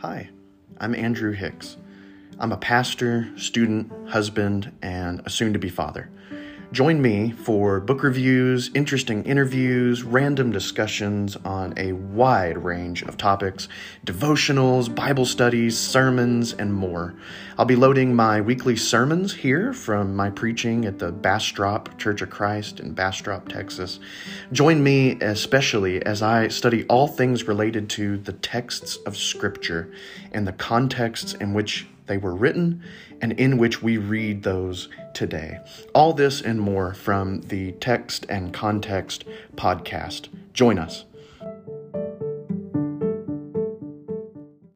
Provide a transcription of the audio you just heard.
Hi, I'm Andrew Hicks. I'm a pastor, student, husband, and a soon to be father. Join me for book reviews, interesting interviews, random discussions on a wide range of topics devotionals, Bible studies, sermons, and more. I'll be loading my weekly sermons here from my preaching at the Bastrop Church of Christ in Bastrop, Texas. Join me especially as I study all things related to the texts of Scripture and the contexts in which they were written and in which we read those today. All this and more from the Text and Context podcast. Join us.